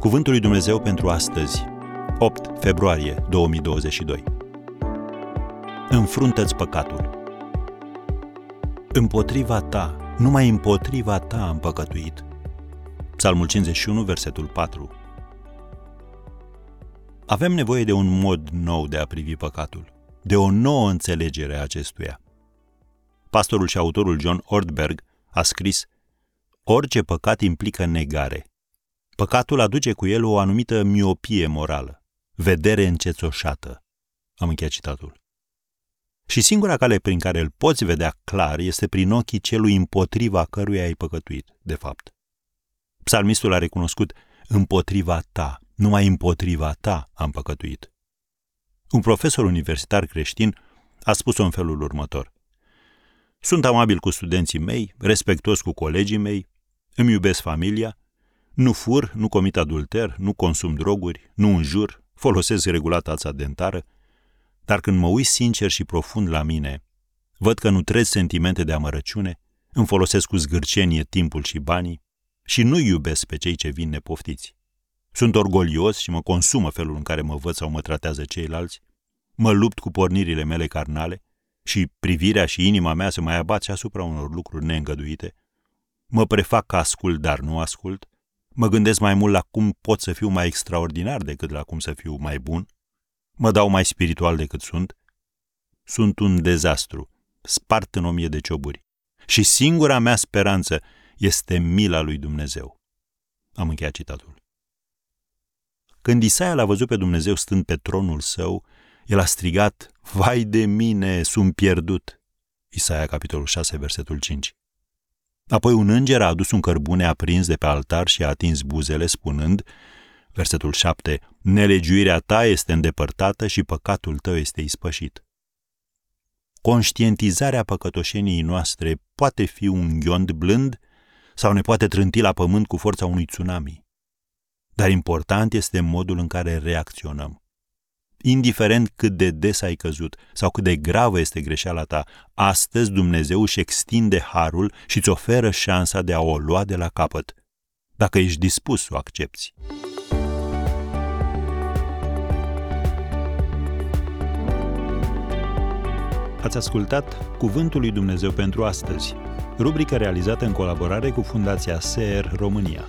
Cuvântul lui Dumnezeu pentru astăzi, 8 februarie 2022. Înfruntă-ți păcatul. Împotriva ta, numai împotriva ta am păcătuit. Psalmul 51, versetul 4. Avem nevoie de un mod nou de a privi păcatul, de o nouă înțelegere a acestuia. Pastorul și autorul John Ortberg a scris Orice păcat implică negare. Păcatul aduce cu el o anumită miopie morală, vedere încețoșată. Am încheiat citatul. Și singura cale prin care îl poți vedea clar este prin ochii celui împotriva căruia ai păcătuit, de fapt. Psalmistul a recunoscut, împotriva ta, numai împotriva ta am păcătuit. Un profesor universitar creștin a spus-o în felul următor. Sunt amabil cu studenții mei, respectuos cu colegii mei, îmi iubesc familia, nu fur, nu comit adulter, nu consum droguri, nu înjur, folosesc regulat ața dentară, dar când mă uit sincer și profund la mine, văd că nu trez sentimente de amărăciune, îmi folosesc cu zgârcenie timpul și banii și nu iubesc pe cei ce vin nepoftiți. Sunt orgolios și mă consumă felul în care mă văd sau mă tratează ceilalți, mă lupt cu pornirile mele carnale și privirea și inima mea se mai abați asupra unor lucruri neîngăduite, mă prefac că ascult, dar nu ascult, mă gândesc mai mult la cum pot să fiu mai extraordinar decât la cum să fiu mai bun, mă dau mai spiritual decât sunt, sunt un dezastru, spart în o mie de cioburi. Și singura mea speranță este mila lui Dumnezeu. Am încheiat citatul. Când Isaia l-a văzut pe Dumnezeu stând pe tronul său, el a strigat, Vai de mine, sunt pierdut! Isaia, capitolul 6, versetul 5. Apoi un înger a adus un cărbune aprins de pe altar și a atins buzele, spunând, versetul 7, Nelegiuirea ta este îndepărtată și păcatul tău este ispășit. Conștientizarea păcătoșeniei noastre poate fi un ghiond blând sau ne poate trânti la pământ cu forța unui tsunami. Dar important este modul în care reacționăm. Indiferent cât de des ai căzut sau cât de gravă este greșeala ta, astăzi Dumnezeu își extinde harul și îți oferă șansa de a o lua de la capăt, dacă ești dispus să o accepti. Ați ascultat Cuvântul lui Dumnezeu pentru astăzi, rubrica realizată în colaborare cu Fundația SER România.